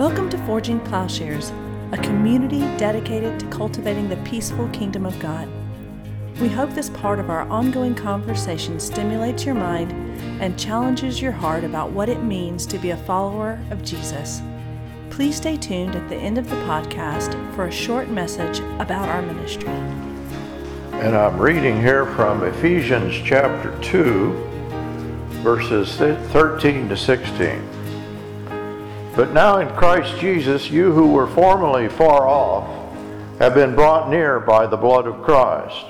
Welcome to Forging Plowshares, a community dedicated to cultivating the peaceful kingdom of God. We hope this part of our ongoing conversation stimulates your mind and challenges your heart about what it means to be a follower of Jesus. Please stay tuned at the end of the podcast for a short message about our ministry. And I'm reading here from Ephesians chapter 2, verses 13 to 16. But now in Christ Jesus, you who were formerly far off have been brought near by the blood of Christ.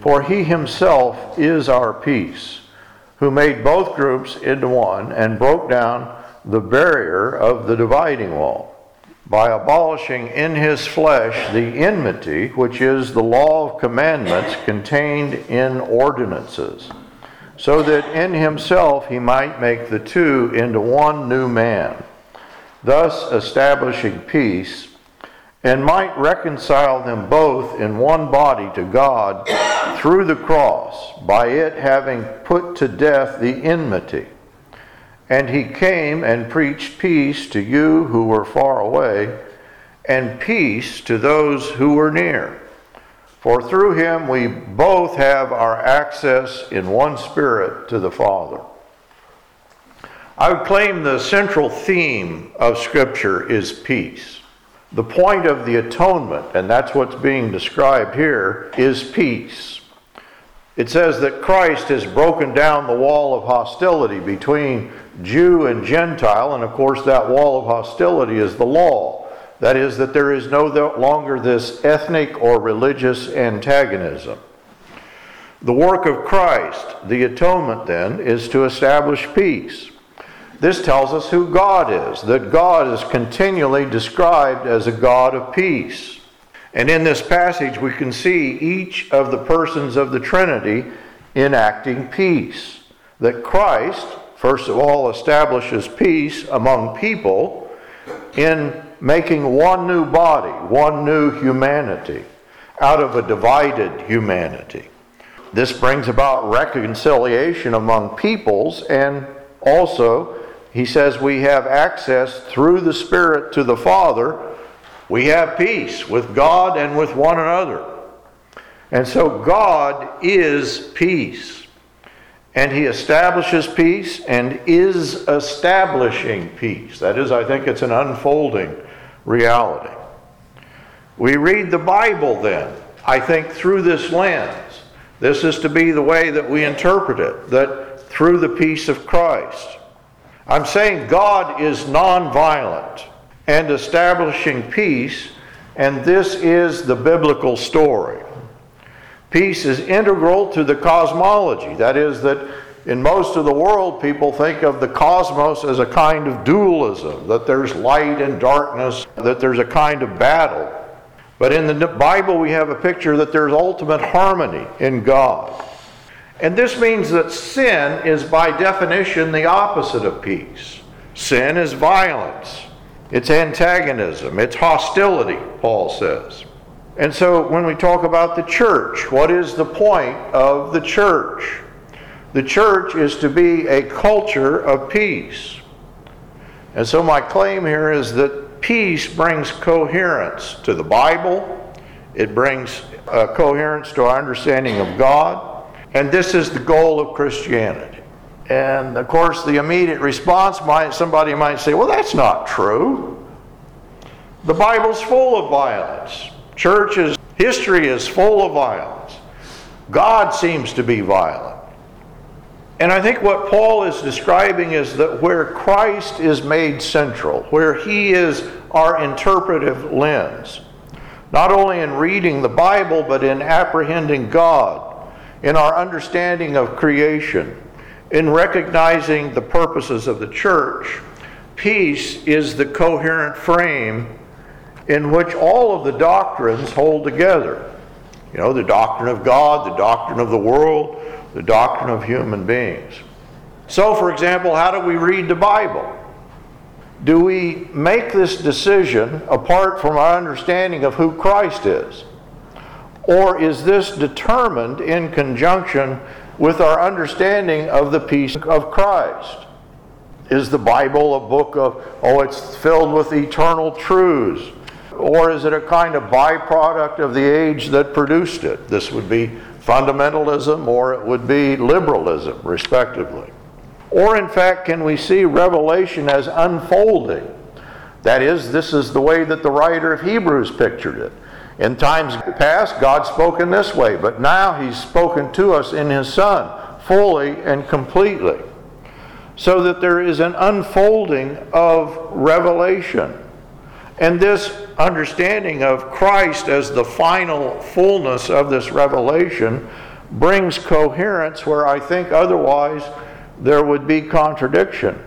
For he himself is our peace, who made both groups into one and broke down the barrier of the dividing wall by abolishing in his flesh the enmity, which is the law of commandments contained in ordinances, so that in himself he might make the two into one new man thus establishing peace, and might reconcile them both in one body to God through the cross, by it having put to death the enmity. And he came and preached peace to you who were far away, and peace to those who were near. For through him we both have our access in one spirit to the Father. I would claim the central theme of Scripture is peace. The point of the atonement, and that's what's being described here, is peace. It says that Christ has broken down the wall of hostility between Jew and Gentile, and of course, that wall of hostility is the law. That is, that there is no longer this ethnic or religious antagonism. The work of Christ, the atonement, then, is to establish peace. This tells us who God is, that God is continually described as a God of peace. And in this passage, we can see each of the persons of the Trinity enacting peace. That Christ, first of all, establishes peace among people in making one new body, one new humanity, out of a divided humanity. This brings about reconciliation among peoples and also he says we have access through the Spirit to the Father. We have peace with God and with one another. And so God is peace. And He establishes peace and is establishing peace. That is, I think it's an unfolding reality. We read the Bible then, I think, through this lens. This is to be the way that we interpret it, that through the peace of Christ. I'm saying God is nonviolent and establishing peace, and this is the biblical story. Peace is integral to the cosmology. That is, that in most of the world, people think of the cosmos as a kind of dualism, that there's light and darkness, that there's a kind of battle. But in the Bible, we have a picture that there's ultimate harmony in God. And this means that sin is by definition the opposite of peace. Sin is violence, it's antagonism, it's hostility, Paul says. And so when we talk about the church, what is the point of the church? The church is to be a culture of peace. And so my claim here is that peace brings coherence to the Bible, it brings uh, coherence to our understanding of God. And this is the goal of Christianity. And of course, the immediate response might somebody might say, well, that's not true. The Bible's full of violence. Church's history is full of violence. God seems to be violent. And I think what Paul is describing is that where Christ is made central, where he is our interpretive lens, not only in reading the Bible, but in apprehending God, in our understanding of creation, in recognizing the purposes of the church, peace is the coherent frame in which all of the doctrines hold together. You know, the doctrine of God, the doctrine of the world, the doctrine of human beings. So, for example, how do we read the Bible? Do we make this decision apart from our understanding of who Christ is? Or is this determined in conjunction with our understanding of the peace of Christ? Is the Bible a book of, oh, it's filled with eternal truths? Or is it a kind of byproduct of the age that produced it? This would be fundamentalism or it would be liberalism, respectively. Or, in fact, can we see Revelation as unfolding? That is, this is the way that the writer of Hebrews pictured it. In times past, God spoke in this way, but now He's spoken to us in His Son, fully and completely. So that there is an unfolding of revelation. And this understanding of Christ as the final fullness of this revelation brings coherence where I think otherwise there would be contradiction.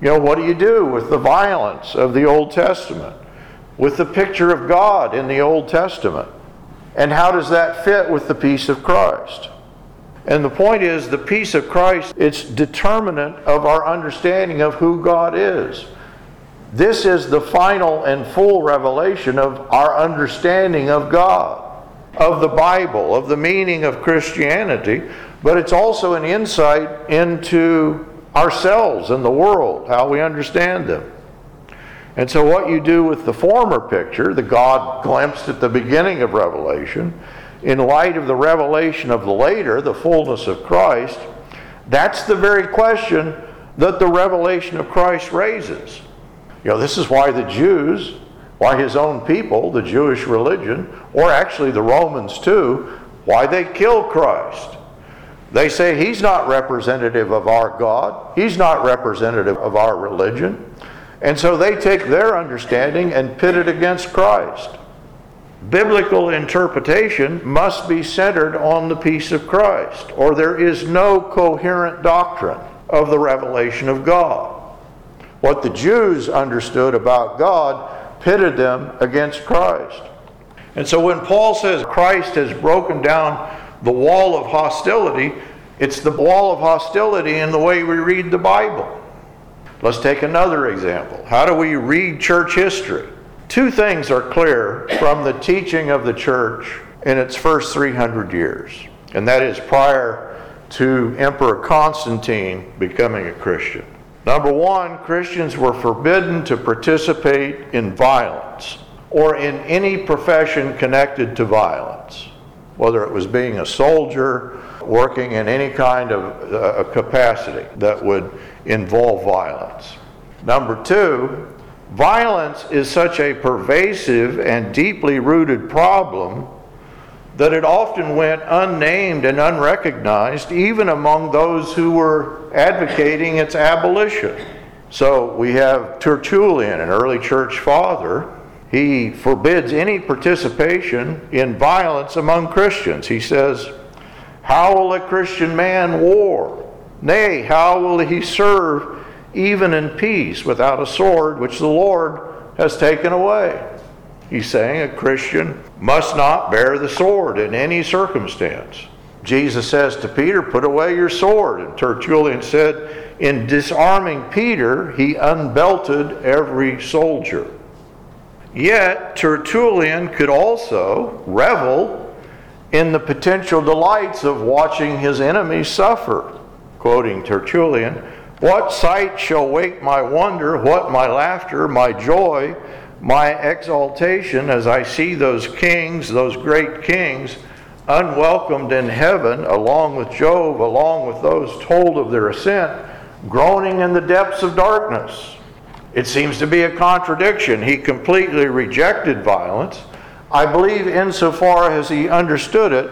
You know, what do you do with the violence of the Old Testament? With the picture of God in the Old Testament? And how does that fit with the peace of Christ? And the point is, the peace of Christ, it's determinant of our understanding of who God is. This is the final and full revelation of our understanding of God, of the Bible, of the meaning of Christianity, but it's also an insight into ourselves and the world, how we understand them. And so, what you do with the former picture, the God glimpsed at the beginning of Revelation, in light of the revelation of the later, the fullness of Christ, that's the very question that the revelation of Christ raises. You know, this is why the Jews, why his own people, the Jewish religion, or actually the Romans too, why they kill Christ. They say he's not representative of our God, he's not representative of our religion. And so they take their understanding and pit it against Christ. Biblical interpretation must be centered on the peace of Christ, or there is no coherent doctrine of the revelation of God. What the Jews understood about God pitted them against Christ. And so when Paul says Christ has broken down the wall of hostility, it's the wall of hostility in the way we read the Bible. Let's take another example. How do we read church history? Two things are clear from the teaching of the church in its first 300 years, and that is prior to Emperor Constantine becoming a Christian. Number one, Christians were forbidden to participate in violence or in any profession connected to violence, whether it was being a soldier, working in any kind of uh, capacity that would involve violence. Number two, violence is such a pervasive and deeply rooted problem that it often went unnamed and unrecognized, even among those who were advocating its abolition. So we have Tertullian, an early church father. He forbids any participation in violence among Christians. He says, how will a Christian man war? Nay, how will he serve even in peace without a sword which the Lord has taken away? He's saying a Christian must not bear the sword in any circumstance. Jesus says to Peter, Put away your sword. And Tertullian said, In disarming Peter, he unbelted every soldier. Yet, Tertullian could also revel in the potential delights of watching his enemies suffer. Quoting Tertullian, What sight shall wake my wonder, what my laughter, my joy, my exaltation as I see those kings, those great kings, unwelcomed in heaven, along with Jove, along with those told of their ascent, groaning in the depths of darkness. It seems to be a contradiction. He completely rejected violence I believe insofar as he understood it,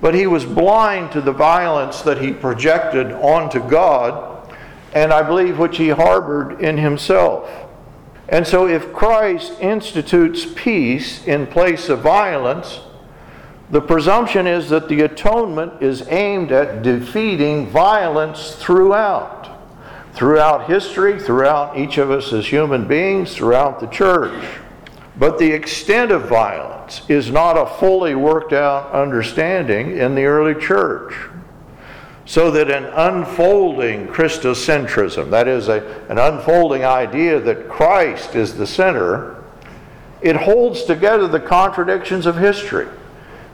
but he was blind to the violence that he projected onto God, and I believe which he harbored in himself. And so, if Christ institutes peace in place of violence, the presumption is that the atonement is aimed at defeating violence throughout. Throughout history, throughout each of us as human beings, throughout the church. But the extent of violence is not a fully worked out understanding in the early church. So that an unfolding Christocentrism, that is, a, an unfolding idea that Christ is the center, it holds together the contradictions of history.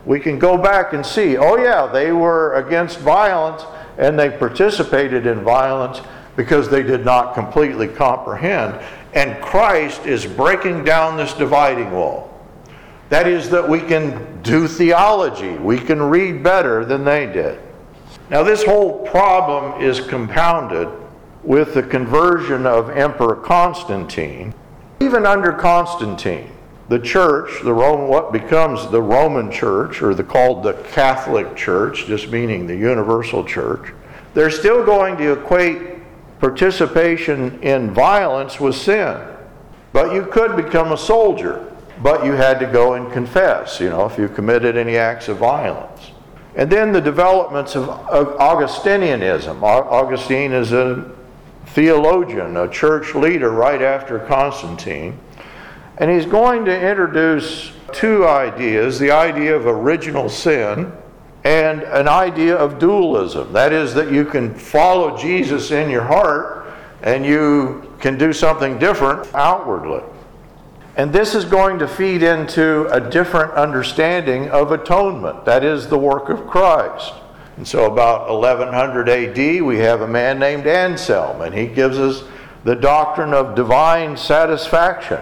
We can go back and see, oh, yeah, they were against violence and they participated in violence, because they did not completely comprehend. And Christ is breaking down this dividing wall. That is, that we can do theology, we can read better than they did. Now, this whole problem is compounded with the conversion of Emperor Constantine. Even under Constantine, the church, the Roman, what becomes the Roman church, or the called the Catholic Church, just meaning the universal church, they're still going to equate participation in violence was sin. But you could become a soldier, but you had to go and confess, you know, if you committed any acts of violence. And then the developments of, Augustinianism. Augustine is a theologian, a church leader right after Constantine. And he's going to introduce two ideas the idea of original sin and an idea of dualism. That is, that you can follow Jesus in your heart and you can do something different outwardly. And this is going to feed into a different understanding of atonement. That is the work of Christ. And so, about 1100 AD, we have a man named Anselm, and he gives us the doctrine of divine satisfaction.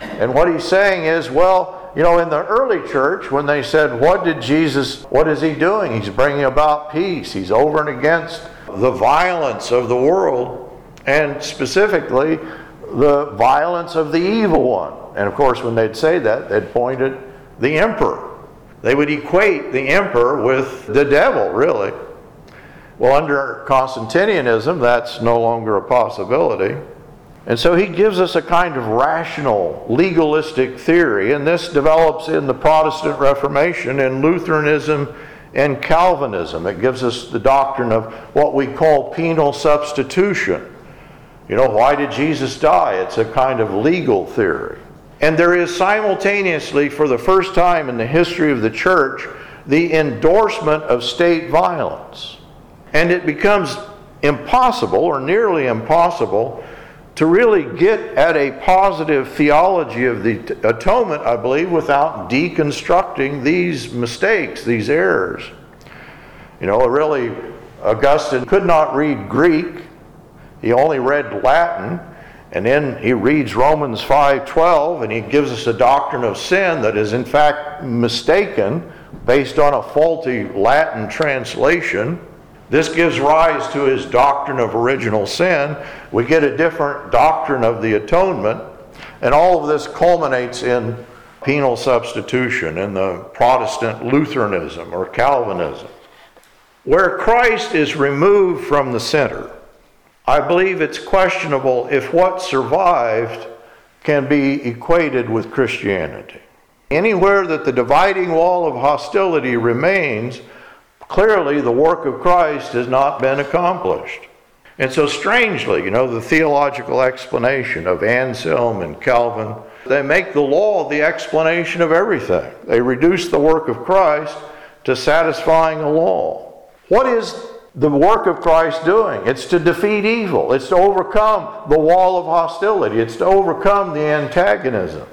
And what he's saying is, well, you know, in the early church, when they said, What did Jesus, what is he doing? He's bringing about peace. He's over and against the violence of the world, and specifically the violence of the evil one. And of course, when they'd say that, they'd point at the emperor. They would equate the emperor with the devil, really. Well, under Constantinianism, that's no longer a possibility. And so he gives us a kind of rational, legalistic theory, and this develops in the Protestant Reformation, in Lutheranism and Calvinism. It gives us the doctrine of what we call penal substitution. You know, why did Jesus die? It's a kind of legal theory. And there is simultaneously, for the first time in the history of the church, the endorsement of state violence. And it becomes impossible, or nearly impossible, to really get at a positive theology of the atonement, I believe, without deconstructing these mistakes, these errors. You know, really, Augustine could not read Greek, he only read Latin. And then he reads Romans 5:12 and he gives us a doctrine of sin that is in fact mistaken based on a faulty Latin translation. This gives rise to his doctrine of original sin. We get a different doctrine of the atonement, and all of this culminates in penal substitution in the Protestant Lutheranism or Calvinism. Where Christ is removed from the center, I believe it's questionable if what survived can be equated with Christianity. Anywhere that the dividing wall of hostility remains, clearly the work of Christ has not been accomplished. And so, strangely, you know, the theological explanation of Anselm and Calvin, they make the law the explanation of everything. They reduce the work of Christ to satisfying a law. What is the work of Christ doing? It's to defeat evil, it's to overcome the wall of hostility, it's to overcome the antagonism.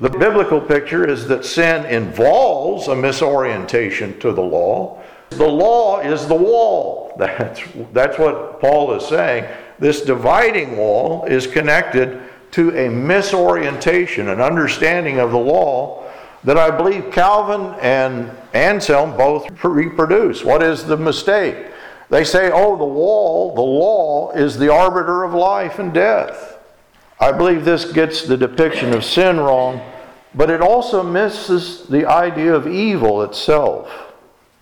The biblical picture is that sin involves a misorientation to the law. The law is the wall. That's, that's what Paul is saying. This dividing wall is connected to a misorientation, an understanding of the law that I believe Calvin and Anselm both reproduce. What is the mistake? They say, oh, the wall, the law is the arbiter of life and death. I believe this gets the depiction of sin wrong, but it also misses the idea of evil itself.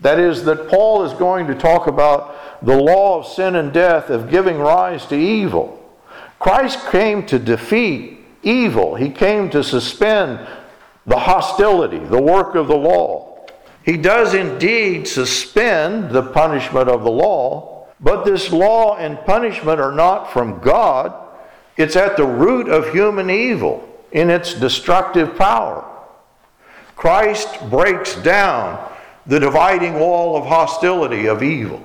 That is, that Paul is going to talk about the law of sin and death of giving rise to evil. Christ came to defeat evil, He came to suspend the hostility, the work of the law. He does indeed suspend the punishment of the law, but this law and punishment are not from God. It's at the root of human evil in its destructive power. Christ breaks down the dividing wall of hostility of evil.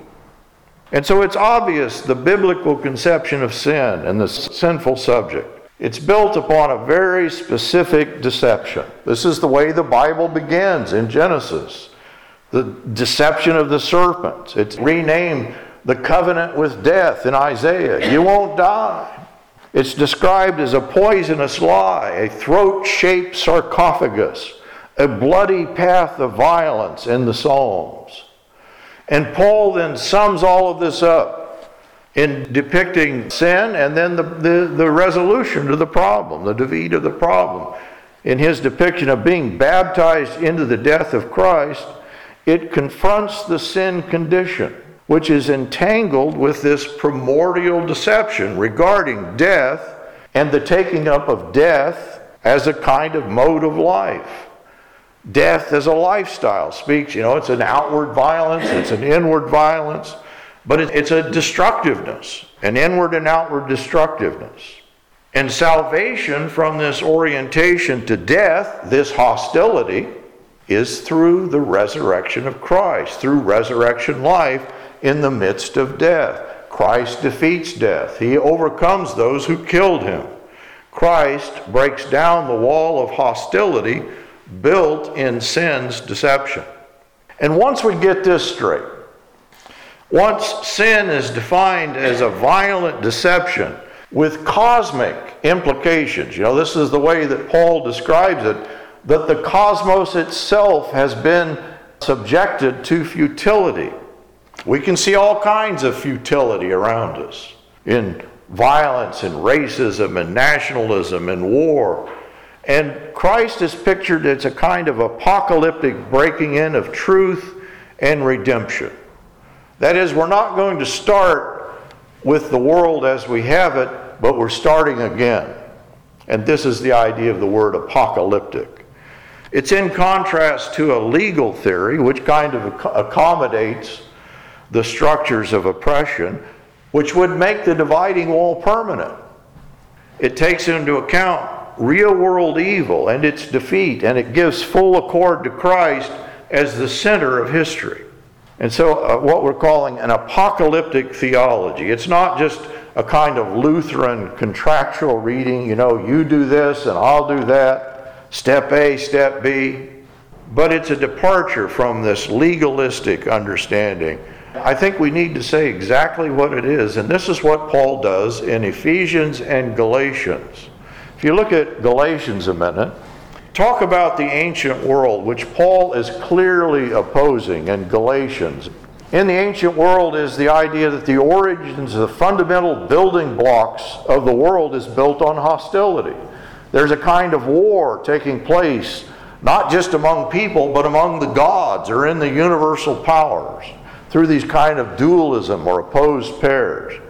And so it's obvious the biblical conception of sin and the sinful subject it's built upon a very specific deception. This is the way the Bible begins in Genesis the deception of the serpent. It's renamed the covenant with death in Isaiah. You won't die. It's described as a poisonous lie, a throat shaped sarcophagus, a bloody path of violence in the Psalms. And Paul then sums all of this up in depicting sin and then the, the, the resolution to the problem, the defeat of the problem. In his depiction of being baptized into the death of Christ, it confronts the sin condition which is entangled with this primordial deception regarding death and the taking up of death as a kind of mode of life. Death as a lifestyle speaks, you know, it's an outward violence, it's an inward violence, but it's a destructiveness, an inward and outward destructiveness. And salvation from this orientation to death, this hostility, is through the resurrection of Christ, through resurrection life in the midst of death. Christ defeats death, he overcomes those who killed him. Christ breaks down the wall of hostility built in sin's deception. And once we get this straight, once sin is defined as a violent deception with cosmic implications, you know, this is the way that Paul describes it, that the cosmos itself has been subjected to futility. We can see all kinds of futility around us in violence and racism and nationalism and war. And Christ is pictured as a kind of apocalyptic breaking in of truth and redemption. That is, we're not going to start with the world as we have it, but we're starting again. And this is the idea of the word apocalyptic. It's in contrast to a legal theory, which kind of accommodates the structures of oppression, which would make the dividing wall permanent. It takes into account real world evil and its defeat, and it gives full accord to Christ as the center of history. And so, uh, what we're calling an apocalyptic theology, it's not just a kind of Lutheran contractual reading, you know, you do this and I'll do that, step A, step B, but it's a departure from this legalistic understanding I think we need to say exactly what it is, and this is what Paul does in Ephesians and Galatians. If you look at Galatians a minute, talk about the ancient world, which Paul is clearly opposing in Galatians. In the ancient world is the idea that the origins, the fundamental building blocks of the world is built on hostility. There's a kind of war taking place, not just among people, but among the gods or in the universal powers through these kind of dualism or opposed pairs.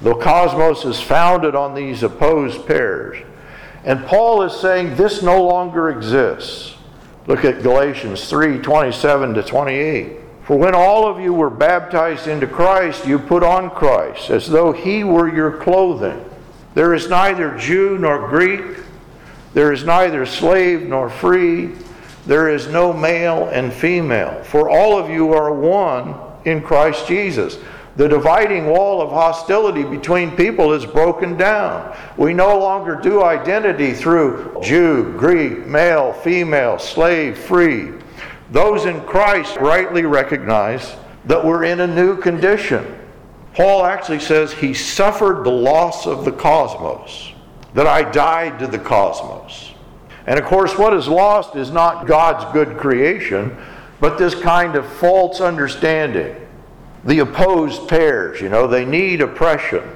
The cosmos is founded on these opposed pairs. And Paul is saying this no longer exists. Look at Galatians 3 27 to 28. For when all of you were baptized into Christ, you put on Christ, as though he were your clothing. There is neither Jew nor Greek, there is neither slave nor free, there is no male and female, for all of you are one in Christ Jesus. The dividing wall of hostility between people is broken down. We no longer do identity through Jew, Greek, male, female, slave, free. Those in Christ rightly recognize that we're in a new condition. Paul actually says he suffered the loss of the cosmos, that I died to the cosmos. And of course, what is lost is not God's good creation, but this kind of false understanding. The opposed pairs, you know, they need oppression.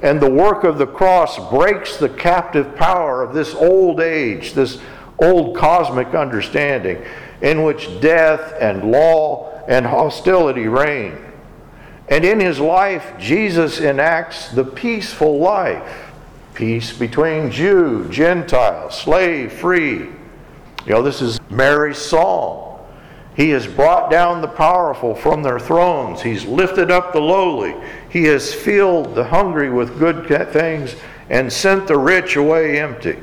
And the work of the cross breaks the captive power of this old age, this old cosmic understanding in which death and law and hostility reign. And in his life, Jesus enacts the peaceful life peace between Jew, Gentile, slave, free. You know, this is Mary's song. He has brought down the powerful from their thrones. He's lifted up the lowly. He has filled the hungry with good things and sent the rich away empty.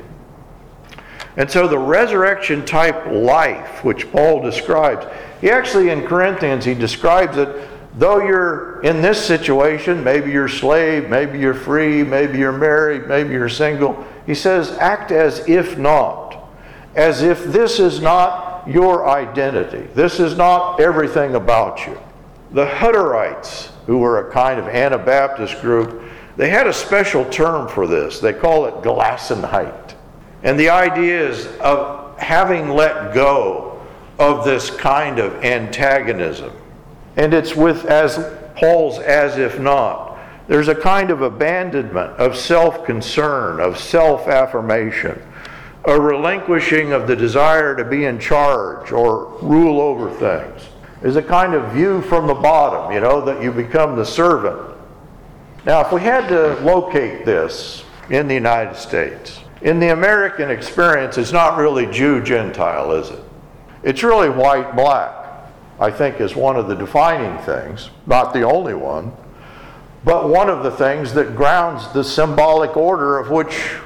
And so the resurrection type life, which Paul describes, he actually in Corinthians, he describes it though you're in this situation, maybe you're slave, maybe you're free, maybe you're married, maybe you're single. He says, act as if not, as if this is not your identity. This is not everything about you. The Hutterites who were a kind of Anabaptist group, they had a special term for this. They call it Gelassenheit. And the idea is of having let go of this kind of antagonism. And it's with as Paul's as if not. There's a kind of abandonment of self concern, of self affirmation, a relinquishing of the desire to be in charge or rule over things. is a kind of view from the bottom, you know, that you become the servant. Now, if we had to locate this in the United States, in the American experience, it's not really Jew Gentile, is it? It's really white black, I think, is one of the defining things, not the only one, but one of the things that grounds the symbolic order of which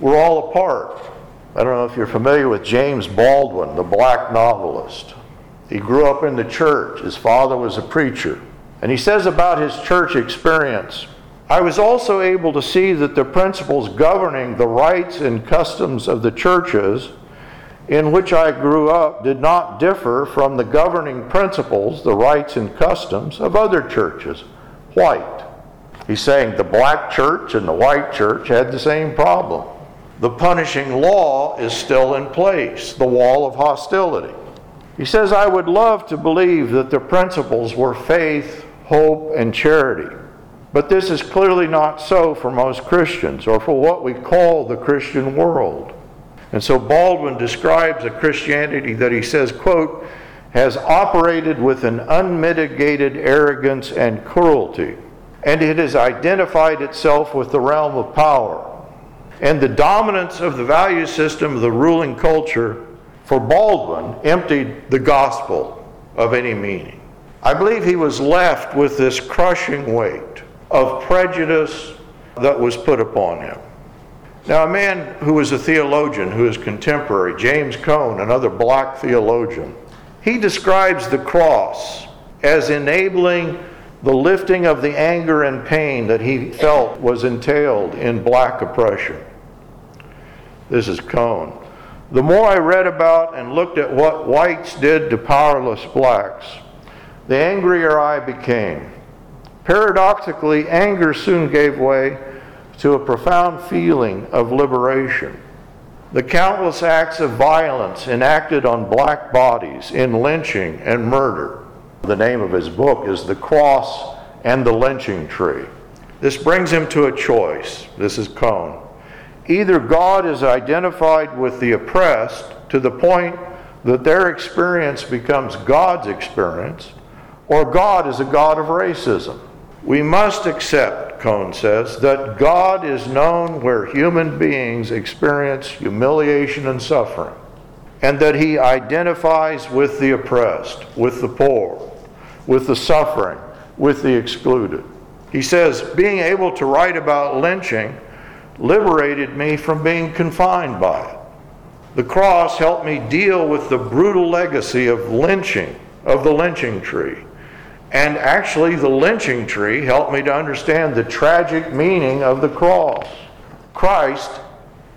we're all a part. I don't know if you're familiar with James Baldwin, the black novelist. He grew up in the church. His father was a preacher. And he says about his church experience I was also able to see that the principles governing the rites and customs of the churches in which I grew up did not differ from the governing principles, the rites and customs of other churches, white. He's saying the black church and the white church had the same problem. The punishing law is still in place, the wall of hostility. He says, I would love to believe that the principles were faith, hope, and charity. But this is clearly not so for most Christians, or for what we call the Christian world. And so Baldwin describes a Christianity that he says, quote, has operated with an unmitigated arrogance and cruelty, and it has identified itself with the realm of power. And the dominance of the value system of the ruling culture, for Baldwin, emptied the gospel of any meaning. I believe he was left with this crushing weight of prejudice that was put upon him. Now, a man who was a theologian, who is contemporary, James Cone, another black theologian, he describes the cross as enabling the lifting of the anger and pain that he felt was entailed in black oppression. This is Cone. The more I read about and looked at what whites did to powerless blacks, the angrier I became. Paradoxically, anger soon gave way to a profound feeling of liberation. The countless acts of violence enacted on black bodies in lynching and murder. The name of his book is The Cross and the Lynching Tree. This brings him to a choice. This is Cone. Either God is identified with the oppressed to the point that their experience becomes God's experience, or God is a God of racism. We must accept, Cone says, that God is known where human beings experience humiliation and suffering, and that He identifies with the oppressed, with the poor, with the suffering, with the excluded. He says, being able to write about lynching liberated me from being confined by it. The cross helped me deal with the brutal legacy of lynching, of the lynching tree and actually, the lynching tree helped me to understand the tragic meaning of the cross. Christ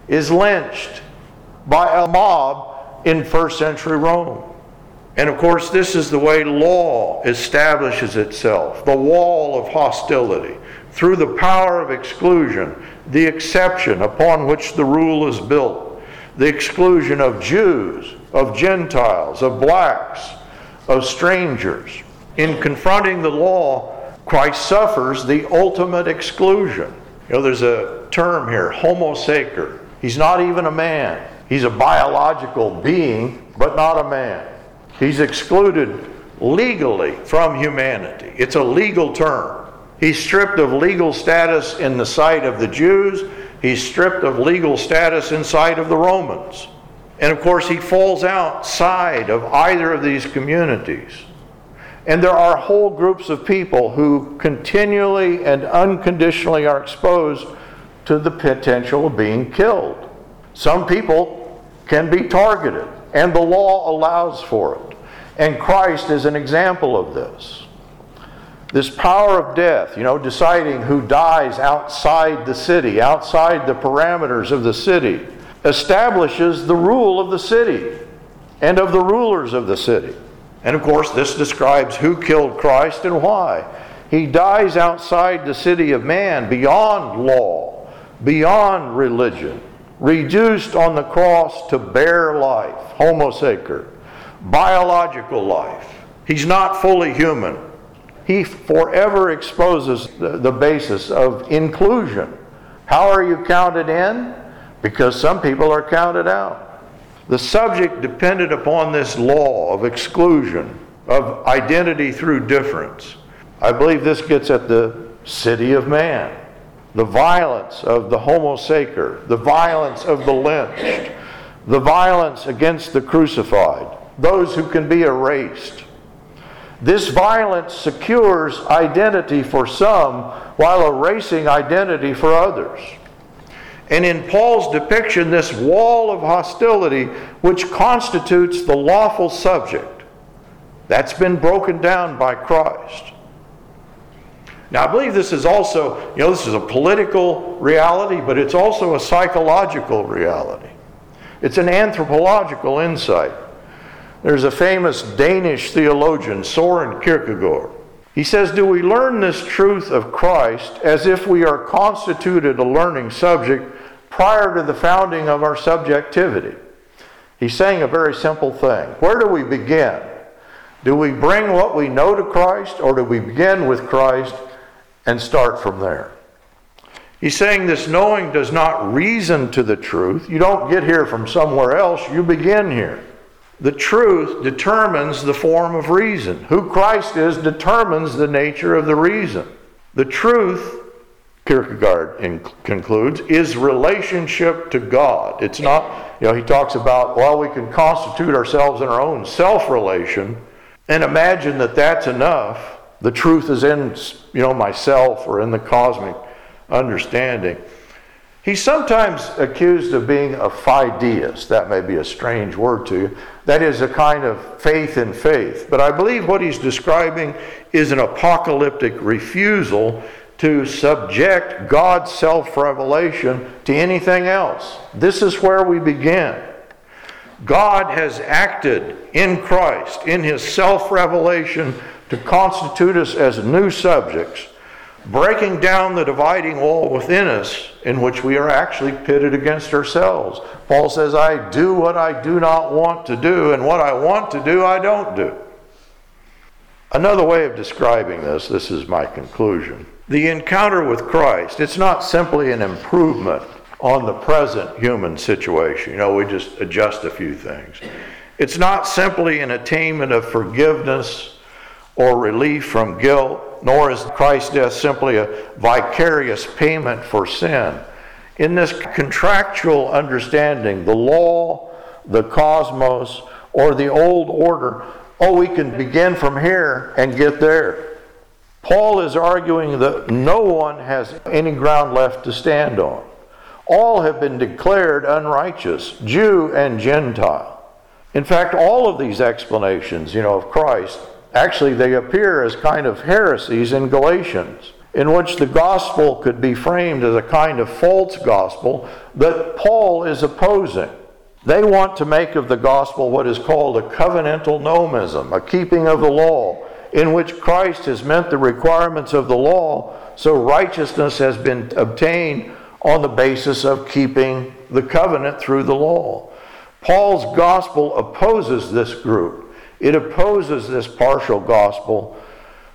is lynched by a mob in first century Rome. And of course, this is the way law establishes itself the wall of hostility. Through the power of exclusion, the exception upon which the rule is built, the exclusion of Jews, of Gentiles, of blacks, of strangers. In confronting the law, Christ suffers the ultimate exclusion. You know, there's a term here, homo sacer. He's not even a man. He's a biological being, but not a man. He's excluded legally from humanity. It's a legal term. He's stripped of legal status in the sight of the Jews. He's stripped of legal status in sight of the Romans. And of course, he falls outside of either of these communities. And there are whole groups of people who continually and unconditionally are exposed to the potential of being killed. Some people can be targeted, and the law allows for it. And Christ is an example of this. This power of death, you know, deciding who dies outside the city, outside the parameters of the city, establishes the rule of the city and of the rulers of the city. And of course, this describes who killed Christ and why. He dies outside the city of man, beyond law, beyond religion, reduced on the cross to bare life, homo sacer, biological life. He's not fully human. He forever exposes the, the basis of inclusion. How are you counted in? Because some people are counted out. The subject depended upon this law of exclusion, of identity through difference. I believe this gets at the city of man, the violence of the homo sacer, the violence of the lynched, the violence against the crucified, those who can be erased. This violence secures identity for some while erasing identity for others. And in Paul's depiction, this wall of hostility, which constitutes the lawful subject, that's been broken down by Christ. Now, I believe this is also, you know, this is a political reality, but it's also a psychological reality. It's an anthropological insight. There's a famous Danish theologian, Soren Kierkegaard. He says, Do we learn this truth of Christ as if we are constituted a learning subject prior to the founding of our subjectivity? He's saying a very simple thing. Where do we begin? Do we bring what we know to Christ, or do we begin with Christ and start from there? He's saying this knowing does not reason to the truth. You don't get here from somewhere else, you begin here. The truth determines the form of reason. Who Christ is determines the nature of the reason. The truth, Kierkegaard in, concludes, is relationship to God. It's not, you know, he talks about, well, we can constitute ourselves in our own self relation and imagine that that's enough. The truth is in, you know, myself or in the cosmic understanding. He's sometimes accused of being a fideist. That may be a strange word to you. That is a kind of faith in faith. But I believe what he's describing is an apocalyptic refusal to subject God's self revelation to anything else. This is where we begin. God has acted in Christ, in his self revelation, to constitute us as new subjects breaking down the dividing wall within us in which we are actually pitted against ourselves. Paul says, I do what I do not want to do, and what I want to do, I don't do. Another way of describing this, this is my conclusion. The encounter with Christ, it's not simply an improvement on the present human situation. You know, we just adjust a few things. It's not simply an attainment of forgiveness or relief from guilt nor is Christ's death simply a vicarious payment for sin. In this contractual understanding, the law, the cosmos, or the old order, oh, we can begin from here and get there. Paul is arguing that no one has any ground left to stand on. All have been declared unrighteous, Jew and Gentile. In fact, all of these explanations, you know, of Christ Actually, they appear as kind of heresies in Galatians, in which the gospel could be framed as a kind of false gospel that Paul is opposing. They want to make of the gospel what is called a covenantal nomism, a keeping of the law, in which Christ has met the requirements of the law, so righteousness has been obtained on the basis of keeping the covenant through the law. Paul's gospel opposes this group. It opposes this partial gospel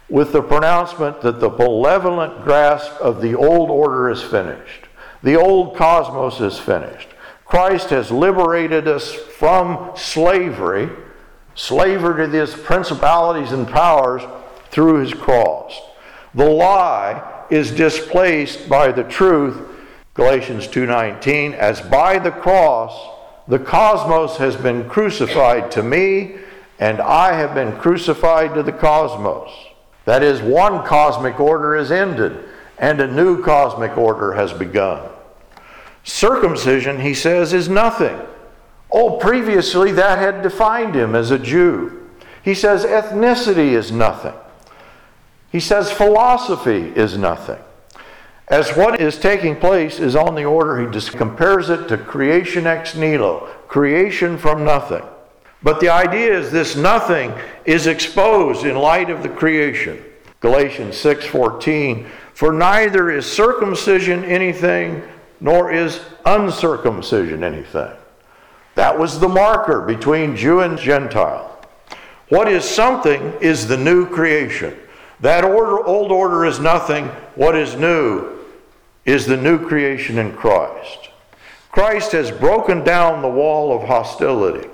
with the pronouncement that the malevolent grasp of the old order is finished. The old cosmos is finished. Christ has liberated us from slavery, slavery to these principalities and powers through his cross. The lie is displaced by the truth, Galatians 2:19, as by the cross the cosmos has been crucified to me and I have been crucified to the cosmos. That is, one cosmic order is ended, and a new cosmic order has begun. Circumcision, he says, is nothing. Oh, previously that had defined him as a Jew. He says ethnicity is nothing. He says philosophy is nothing. As what is taking place is on the order, he just compares it to creation ex nihilo, creation from nothing. But the idea is this nothing is exposed in light of the creation. Galatians 6:14, "For neither is circumcision anything, nor is uncircumcision anything." That was the marker between Jew and Gentile. What is something is the new creation. That order, old order is nothing. What is new is the new creation in Christ. Christ has broken down the wall of hostility.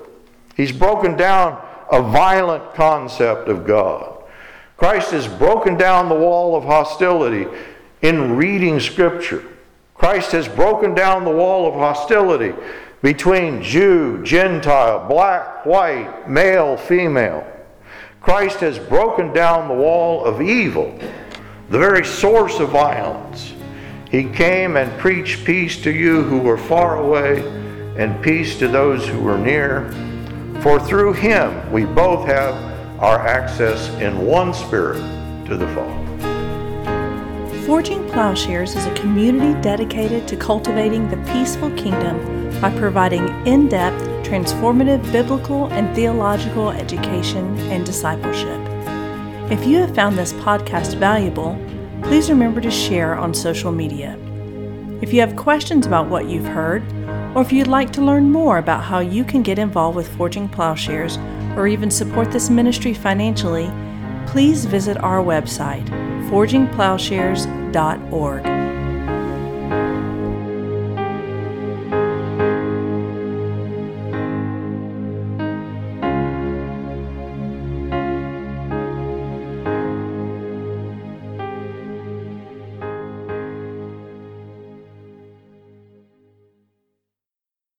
He's broken down a violent concept of God. Christ has broken down the wall of hostility in reading Scripture. Christ has broken down the wall of hostility between Jew, Gentile, black, white, male, female. Christ has broken down the wall of evil, the very source of violence. He came and preached peace to you who were far away and peace to those who were near. For through him we both have our access in one spirit to the Father. Forging Plowshares is a community dedicated to cultivating the peaceful kingdom by providing in depth, transformative biblical and theological education and discipleship. If you have found this podcast valuable, please remember to share on social media. If you have questions about what you've heard, or if you'd like to learn more about how you can get involved with Forging Plowshares or even support this ministry financially, please visit our website, forgingplowshares.org.